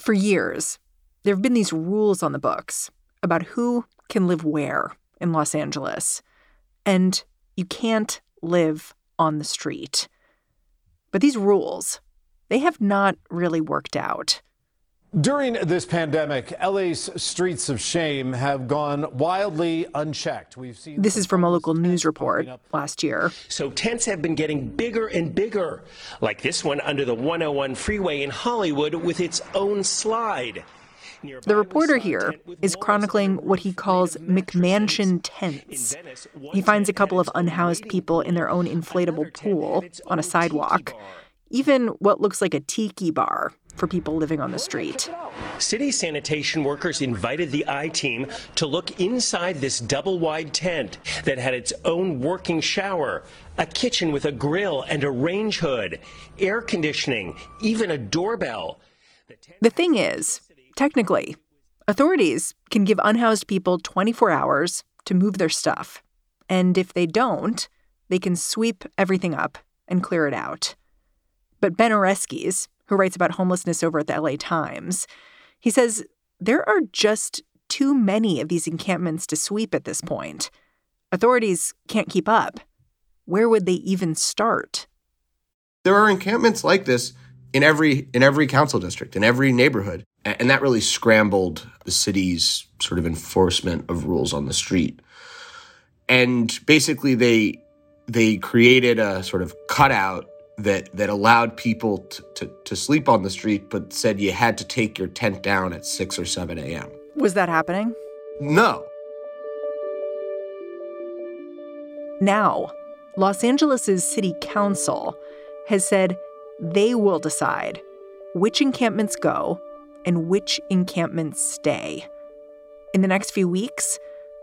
For years, there have been these rules on the books about who can live where in Los Angeles. And you can't live on the street. But these rules, they have not really worked out. During this pandemic, LA's streets of shame have gone wildly unchecked. We've seen This is from a local news report last year. So tents have been getting bigger and bigger, like this one under the 101 freeway in Hollywood with its own slide. The reporter here is chronicling what he calls McMansion tents. He finds a couple of unhoused people in their own inflatable pool on a sidewalk, even what looks like a tiki bar for people living on the street. City sanitation workers invited the I team to look inside this double wide tent that had its own working shower, a kitchen with a grill and a range hood, air conditioning, even a doorbell. The thing is, technically, authorities can give unhoused people 24 hours to move their stuff. And if they don't, they can sweep everything up and clear it out. But Ben Oreskes, who writes about homelessness over at the LA Times, he says there are just too many of these encampments to sweep at this point. Authorities can't keep up. Where would they even start? There are encampments like this in every in every council district, in every neighborhood. And that really scrambled the city's sort of enforcement of rules on the street. And basically they they created a sort of cutout that that allowed people to, to, to, sleep on the street, but said you had to take your tent down at six or seven a.m. Was that happening? No. Now, Los Angeles' city council has said they will decide which encampments go and which encampments stay. In the next few weeks,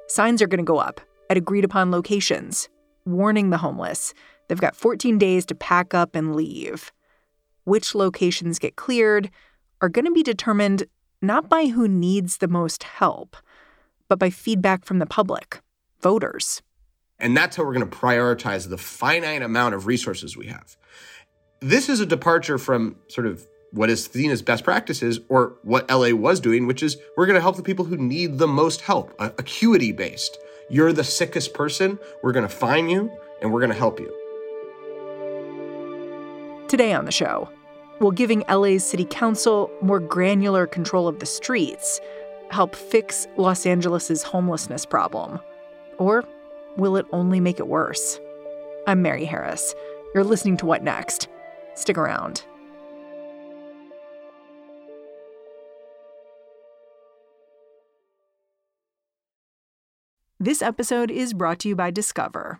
signs are going to go up at agreed upon locations, warning the homeless They've got 14 days to pack up and leave. Which locations get cleared are going to be determined not by who needs the most help, but by feedback from the public, voters. And that's how we're going to prioritize the finite amount of resources we have. This is a departure from sort of what is seen as best practices or what LA was doing, which is we're going to help the people who need the most help, uh, acuity based. You're the sickest person, we're going to find you and we're going to help you. Today on the show, will giving LA's city council more granular control of the streets help fix Los Angeles' homelessness problem? Or will it only make it worse? I'm Mary Harris. You're listening to What Next? Stick around. This episode is brought to you by Discover.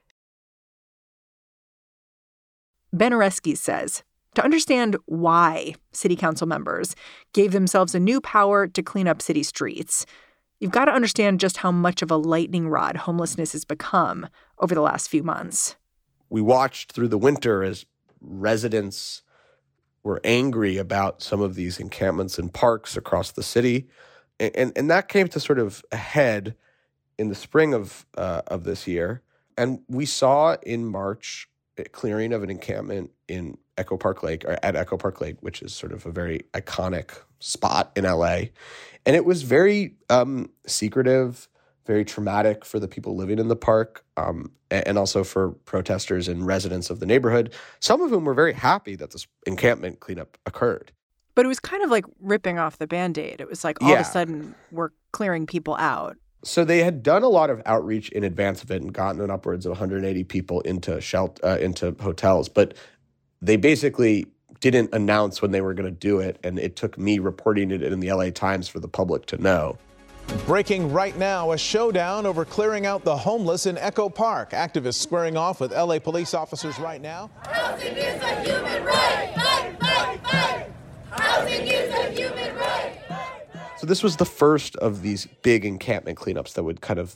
Ben Oreskes says to understand why city council members gave themselves a new power to clean up city streets, you've got to understand just how much of a lightning rod homelessness has become over the last few months. We watched through the winter as residents were angry about some of these encampments and parks across the city. And, and, and that came to sort of a head in the spring of, uh, of this year. And we saw in March clearing of an encampment in Echo Park Lake or at Echo Park Lake, which is sort of a very iconic spot in LA. And it was very um, secretive. very traumatic for the people living in the park um, and also for protesters and residents of the neighborhood, some of whom were very happy that this encampment cleanup occurred. But it was kind of like ripping off the band aid. It was like all yeah. of a sudden we're clearing people out. So they had done a lot of outreach in advance of it and gotten an upwards of 180 people into shelter, uh, into hotels, but they basically didn't announce when they were going to do it, and it took me reporting it in the LA Times for the public to know. Breaking right now, a showdown over clearing out the homeless in Echo Park. Activists squaring off with LA police officers right now. Housing is a human right. Fight, fight, fight. Housing is a human right. So this was the first of these big encampment cleanups that would kind of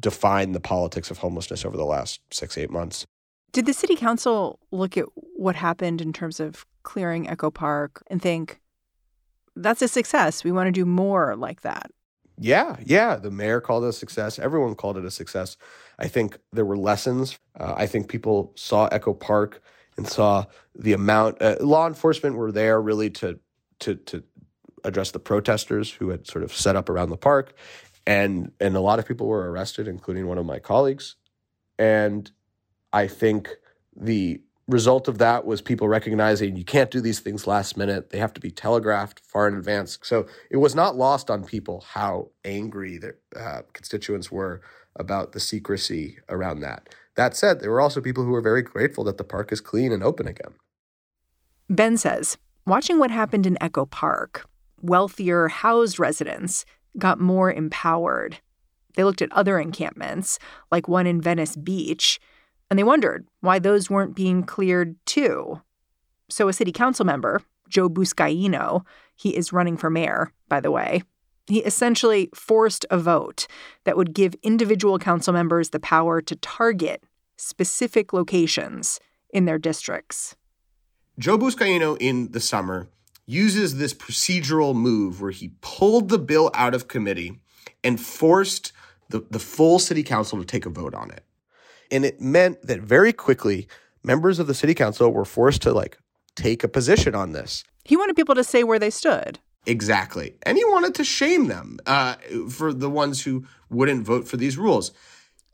define the politics of homelessness over the last six, eight months. Did the city council look at what happened in terms of clearing Echo Park and think, that's a success. We want to do more like that? Yeah, yeah. The mayor called it a success. Everyone called it a success. I think there were lessons. Uh, I think people saw Echo Park and saw the amount. Uh, law enforcement were there really to to to address the protesters who had sort of set up around the park, and and a lot of people were arrested, including one of my colleagues. And I think the result of that was people recognizing you can't do these things last minute. They have to be telegraphed far in advance. So it was not lost on people how angry their uh, constituents were about the secrecy around that. That said, there were also people who were very grateful that the park is clean and open again. Ben says watching what happened in Echo Park, wealthier housed residents got more empowered. They looked at other encampments, like one in Venice Beach, and they wondered why those weren't being cleared too. So a city council member, Joe Buscaino, he is running for mayor, by the way, he essentially forced a vote that would give individual council members the power to target specific locations in their districts. Joe Buscaino in the summer uses this procedural move where he pulled the bill out of committee and forced the, the full city council to take a vote on it. And it meant that very quickly, members of the city council were forced to like take a position on this. He wanted people to say where they stood. Exactly. And he wanted to shame them uh, for the ones who wouldn't vote for these rules.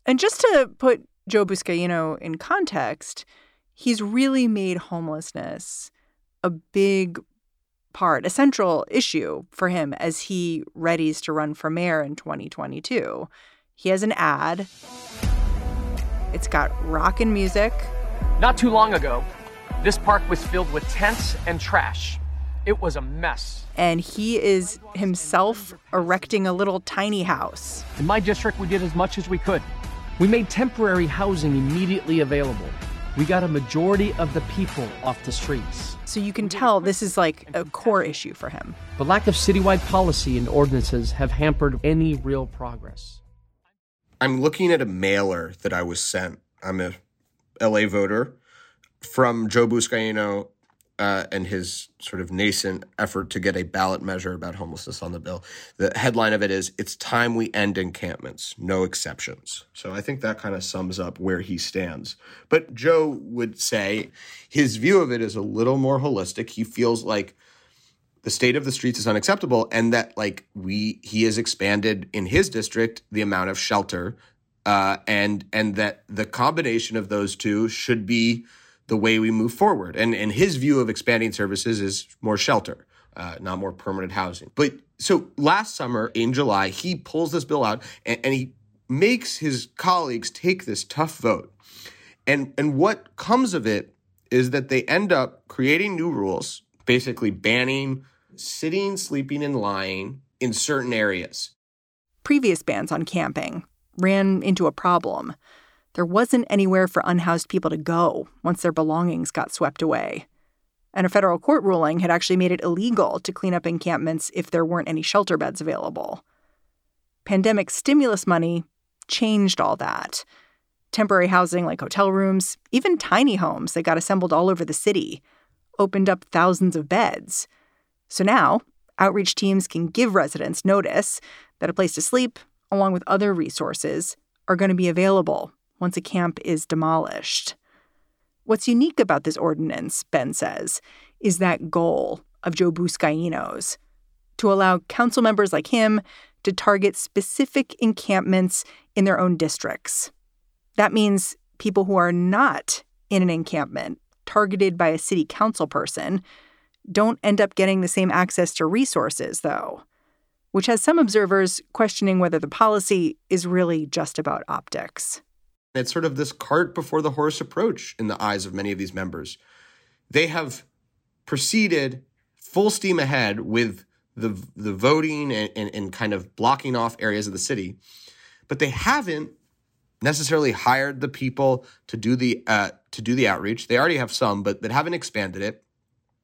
And just to put Joe Buscaino in context, he's really made homelessness a big part, a central issue for him as he readies to run for mayor in 2022. He has an ad it's got rockin' music. Not too long ago, this park was filled with tents and trash. It was a mess. And he is himself erecting a little tiny house. In my district, we did as much as we could. We made temporary housing immediately available. We got a majority of the people off the streets. So you can tell this is like a core issue for him. The lack of citywide policy and ordinances have hampered any real progress. I'm looking at a mailer that I was sent. I'm a LA voter from Joe Buscaino uh, and his sort of nascent effort to get a ballot measure about homelessness on the bill. The headline of it is It's time we end encampments, no exceptions. So I think that kind of sums up where he stands. But Joe would say his view of it is a little more holistic. He feels like the state of the streets is unacceptable and that like we he has expanded in his district the amount of shelter uh, and and that the combination of those two should be the way we move forward and and his view of expanding services is more shelter uh, not more permanent housing but so last summer in july he pulls this bill out and, and he makes his colleagues take this tough vote and and what comes of it is that they end up creating new rules basically banning sitting, sleeping, and lying in certain areas. Previous bans on camping ran into a problem. There wasn't anywhere for unhoused people to go once their belongings got swept away. And a federal court ruling had actually made it illegal to clean up encampments if there weren't any shelter beds available. Pandemic stimulus money changed all that. Temporary housing like hotel rooms, even tiny homes that got assembled all over the city, opened up thousands of beds. So now, outreach teams can give residents notice that a place to sleep, along with other resources, are going to be available once a camp is demolished. What's unique about this ordinance, Ben says, is that goal of Joe Buscaino's to allow council members like him to target specific encampments in their own districts. That means people who are not in an encampment targeted by a city council person don't end up getting the same access to resources, though, which has some observers questioning whether the policy is really just about optics. It's sort of this cart before the horse approach in the eyes of many of these members. They have proceeded full steam ahead with the, the voting and, and, and kind of blocking off areas of the city, but they haven't necessarily hired the people to do the uh, to do the outreach. They already have some, but but haven't expanded it,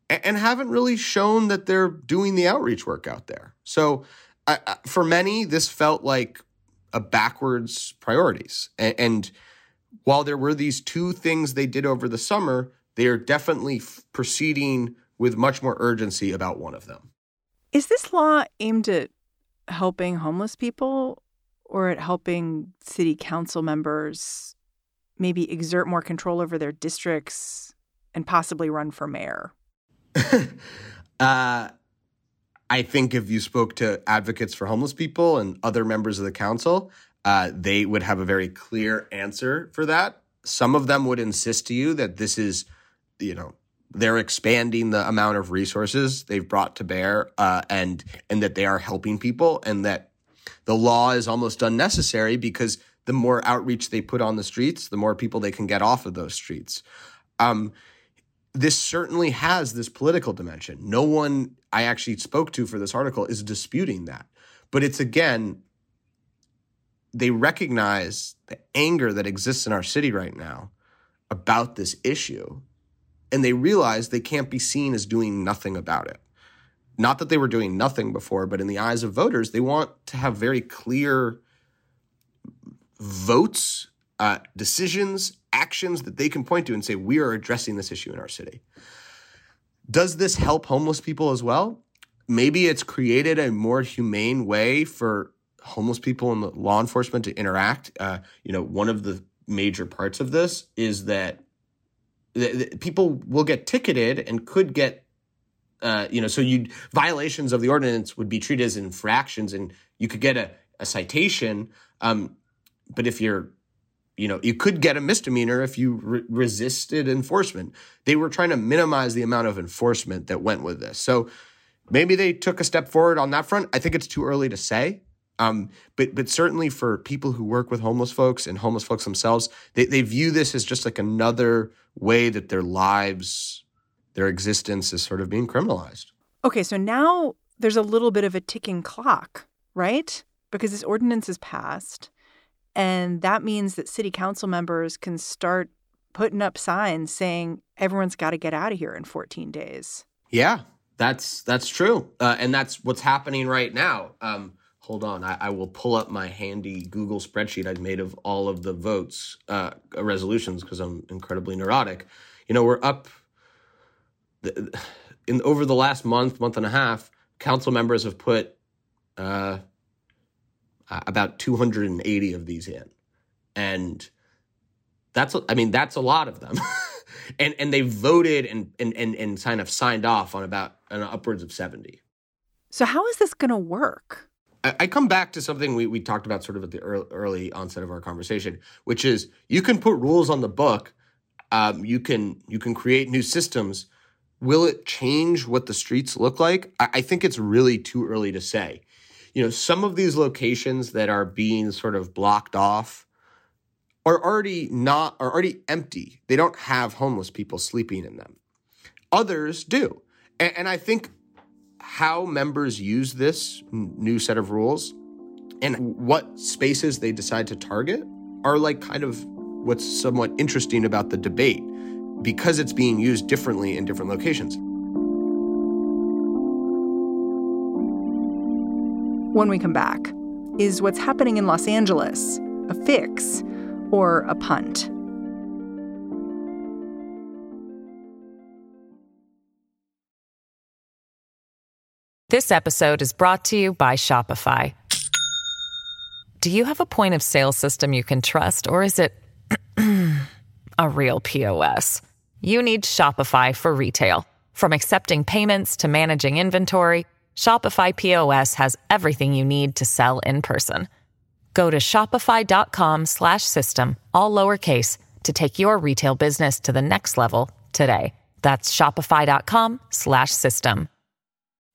and, and haven't really shown that they're doing the outreach work out there. So, for many, this felt like a backwards priorities. And, and, while there were these two things they did over the summer, they are definitely f- proceeding with much more urgency about one of them. Is this law aimed at helping homeless people or at helping city council members maybe exert more control over their districts and possibly run for mayor? uh, I think if you spoke to advocates for homeless people and other members of the council, uh, they would have a very clear answer for that. Some of them would insist to you that this is, you know, they're expanding the amount of resources they've brought to bear, uh, and and that they are helping people, and that the law is almost unnecessary because the more outreach they put on the streets, the more people they can get off of those streets. Um, this certainly has this political dimension. No one I actually spoke to for this article is disputing that. But it's again, they recognize the anger that exists in our city right now about this issue. And they realize they can't be seen as doing nothing about it. Not that they were doing nothing before, but in the eyes of voters, they want to have very clear votes, uh, decisions, actions that they can point to and say, we are addressing this issue in our city. Does this help homeless people as well? Maybe it's created a more humane way for homeless people and law enforcement to interact. Uh, you know, one of the major parts of this is that people will get ticketed and could get, uh, you know, so you violations of the ordinance would be treated as infractions, and you could get a, a citation. Um, but if you're you know, you could get a misdemeanor if you re- resisted enforcement. They were trying to minimize the amount of enforcement that went with this. So maybe they took a step forward on that front. I think it's too early to say. Um, but but certainly for people who work with homeless folks and homeless folks themselves, they, they view this as just like another way that their lives, their existence is sort of being criminalized. Okay, so now there's a little bit of a ticking clock, right? Because this ordinance is passed. And that means that city council members can start putting up signs saying everyone's got to get out of here in 14 days. Yeah, that's that's true, uh, and that's what's happening right now. Um, hold on, I, I, will pull up my handy Google spreadsheet I've made of all of the votes uh, resolutions because I'm incredibly neurotic. You know, we're up in over the last month, month and a half. Council members have put uh, uh, about 280 of these in. And that's, I mean, that's a lot of them. and, and they voted and, and, and, and kind of signed off on about an upwards of 70. So, how is this going to work? I, I come back to something we, we talked about sort of at the early, early onset of our conversation, which is you can put rules on the book, um, you can you can create new systems. Will it change what the streets look like? I, I think it's really too early to say you know, some of these locations that are being sort of blocked off are already not are already empty. They don't have homeless people sleeping in them. Others do. And, and I think how members use this new set of rules and what spaces they decide to target are like kind of what's somewhat interesting about the debate because it's being used differently in different locations. When we come back is what's happening in Los Angeles a fix or a punt? This episode is brought to you by Shopify. Do you have a point of sale system you can trust, or is it a real POS? You need Shopify for retail. From accepting payments to managing inventory, Shopify POS has everything you need to sell in person. Go to shopify.com slash system, all lowercase, to take your retail business to the next level today. That's shopify.com slash system.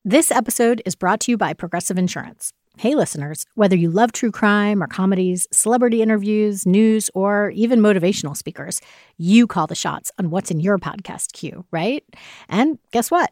This episode is brought to you by Progressive Insurance. Hey, listeners, whether you love true crime or comedies, celebrity interviews, news, or even motivational speakers, you call the shots on what's in your podcast queue, right? And guess what?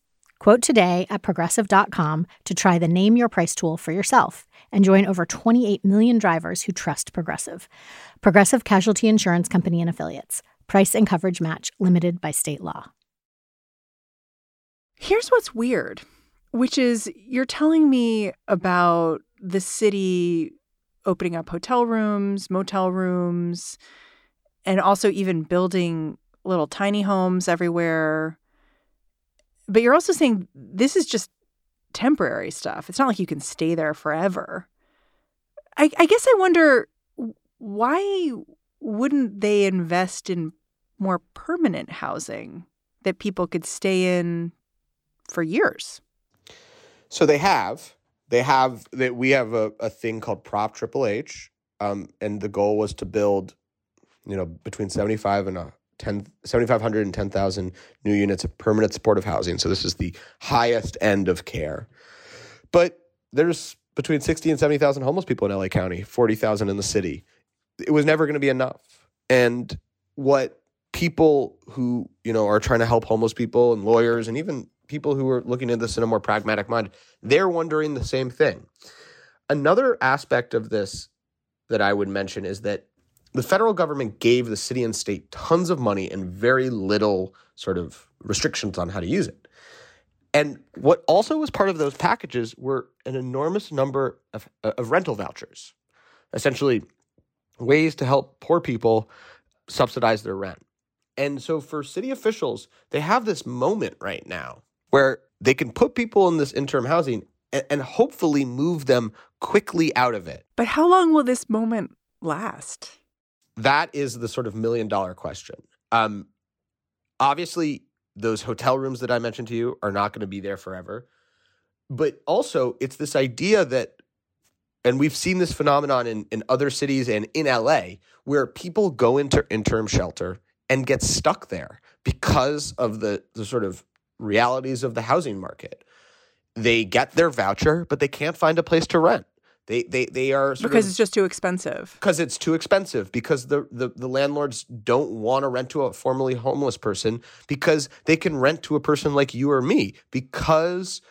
Quote today at progressive.com to try the Name Your Price tool for yourself and join over 28 million drivers who trust Progressive. Progressive Casualty Insurance Company and Affiliates. Price and coverage match limited by state law. Here's what's weird, which is you're telling me about the city opening up hotel rooms, motel rooms, and also even building little tiny homes everywhere but you're also saying this is just temporary stuff. It's not like you can stay there forever. I, I guess I wonder why wouldn't they invest in more permanent housing that people could stay in for years? So they have. They have that we have a, a thing called Prop Triple H. Um, and the goal was to build, you know, between 75 and a 10, 7,500 and 10,000 new units of permanent supportive housing. So this is the highest end of care. But there's between 60 and 70,000 homeless people in LA County, 40,000 in the city. It was never going to be enough. And what people who, you know, are trying to help homeless people and lawyers and even people who are looking at this in a more pragmatic mind, they're wondering the same thing. Another aspect of this that I would mention is that the federal government gave the city and state tons of money and very little sort of restrictions on how to use it. And what also was part of those packages were an enormous number of, uh, of rental vouchers, essentially ways to help poor people subsidize their rent. And so for city officials, they have this moment right now where they can put people in this interim housing and, and hopefully move them quickly out of it. But how long will this moment last? That is the sort of million dollar question. Um, obviously, those hotel rooms that I mentioned to you are not going to be there forever. But also, it's this idea that, and we've seen this phenomenon in, in other cities and in LA, where people go into interim shelter and get stuck there because of the, the sort of realities of the housing market. They get their voucher, but they can't find a place to rent. They they they are because of, it's just too expensive. Because it's too expensive. Because the, the the landlords don't want to rent to a formerly homeless person because they can rent to a person like you or me because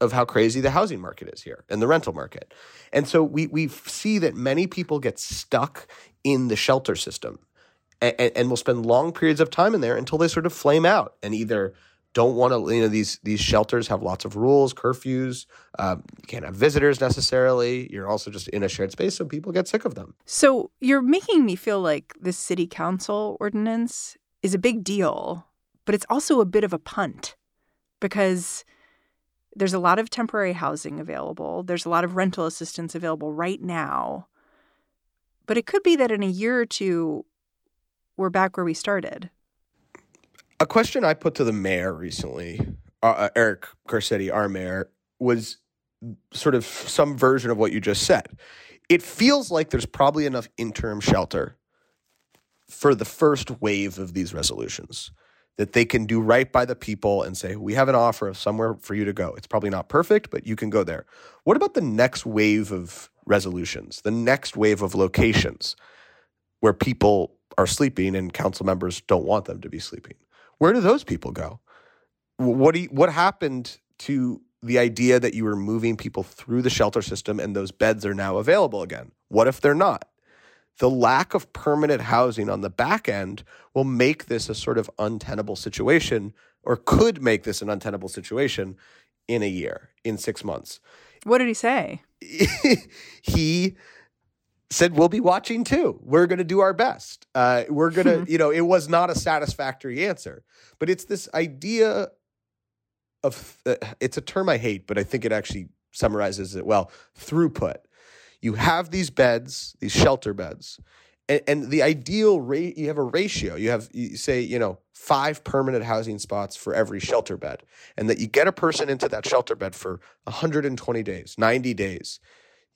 of how crazy the housing market is here and the rental market. And so we we see that many people get stuck in the shelter system and, and will spend long periods of time in there until they sort of flame out and either don't want to you know these these shelters have lots of rules curfews um, you can't have visitors necessarily. You're also just in a shared space so people get sick of them. So you're making me feel like this city council ordinance is a big deal but it's also a bit of a punt because there's a lot of temporary housing available. There's a lot of rental assistance available right now. But it could be that in a year or two we're back where we started a question I put to the mayor recently, uh, uh, Eric Garcetti, our mayor, was sort of some version of what you just said. It feels like there's probably enough interim shelter for the first wave of these resolutions that they can do right by the people and say, we have an offer of somewhere for you to go. It's probably not perfect, but you can go there. What about the next wave of resolutions, the next wave of locations where people are sleeping and council members don't want them to be sleeping? Where do those people go? What do you, what happened to the idea that you were moving people through the shelter system and those beds are now available again? What if they're not? The lack of permanent housing on the back end will make this a sort of untenable situation or could make this an untenable situation in a year, in six months. What did he say? he said, We'll be watching too. We're going to do our best. Uh, we're going to, you know, it was not a satisfactory answer, but it's this idea of uh, it's a term I hate, but I think it actually summarizes it well throughput. You have these beds, these shelter beds, and, and the ideal rate you have a ratio. You have you say you know five permanent housing spots for every shelter bed, and that you get a person into that shelter bed for 120 days, 90 days.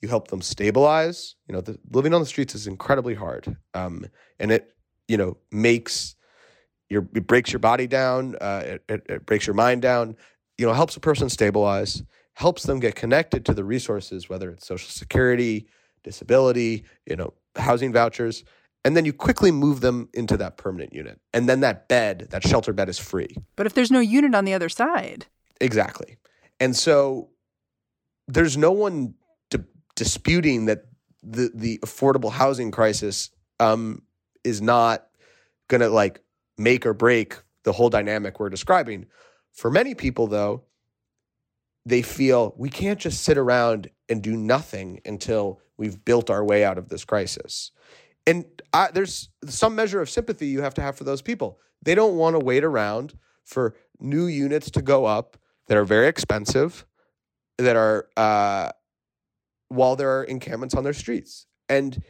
You help them stabilize. You know, the, living on the streets is incredibly hard, um, and it you know makes your it breaks your body down, uh, it, it, it breaks your mind down. You know, helps a person stabilize helps them get connected to the resources, whether it's Social Security, disability, you know, housing vouchers. And then you quickly move them into that permanent unit. And then that bed, that shelter bed is free. But if there's no unit on the other side. Exactly. And so there's no one disputing that the, the affordable housing crisis um, is not going to like make or break the whole dynamic we're describing. For many people, though, they feel we can't just sit around and do nothing until we've built our way out of this crisis. And I, there's some measure of sympathy you have to have for those people. They don't want to wait around for new units to go up that are very expensive, that are uh, while there are encampments on their streets. And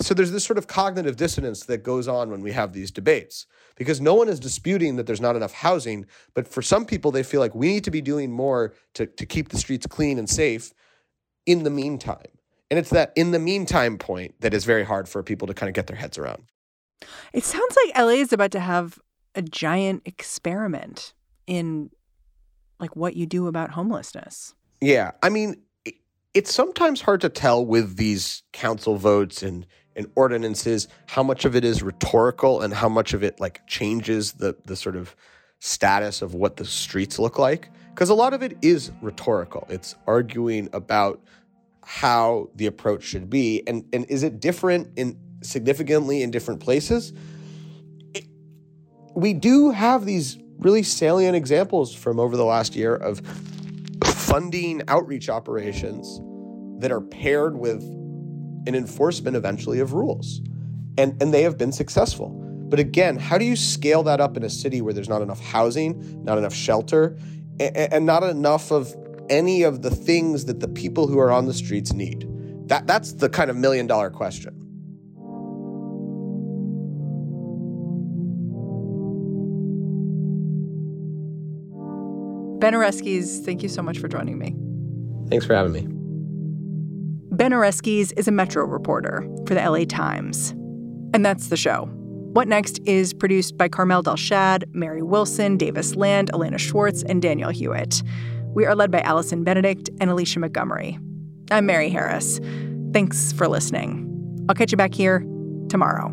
so there's this sort of cognitive dissonance that goes on when we have these debates because no one is disputing that there's not enough housing but for some people they feel like we need to be doing more to, to keep the streets clean and safe in the meantime. And it's that in the meantime point that is very hard for people to kind of get their heads around. It sounds like la is about to have a giant experiment in like what you do about homelessness. Yeah i mean it's sometimes hard to tell with these council votes and and ordinances, how much of it is rhetorical and how much of it like changes the the sort of status of what the streets look like. Because a lot of it is rhetorical. It's arguing about how the approach should be. And and is it different in significantly in different places? It, we do have these really salient examples from over the last year of funding outreach operations that are paired with an enforcement eventually of rules. And, and they have been successful. But again, how do you scale that up in a city where there's not enough housing, not enough shelter, and, and not enough of any of the things that the people who are on the streets need? That, that's the kind of million dollar question. Oreskes, thank you so much for joining me. Thanks for having me. Ben Oreskes is a Metro reporter for the LA Times. And that's the show. What Next is produced by Carmel Delshad, Mary Wilson, Davis Land, Elena Schwartz, and Daniel Hewitt. We are led by Allison Benedikt and Alicia Montgomery. I'm Mary Harris. Thanks for listening. I'll catch you back here tomorrow.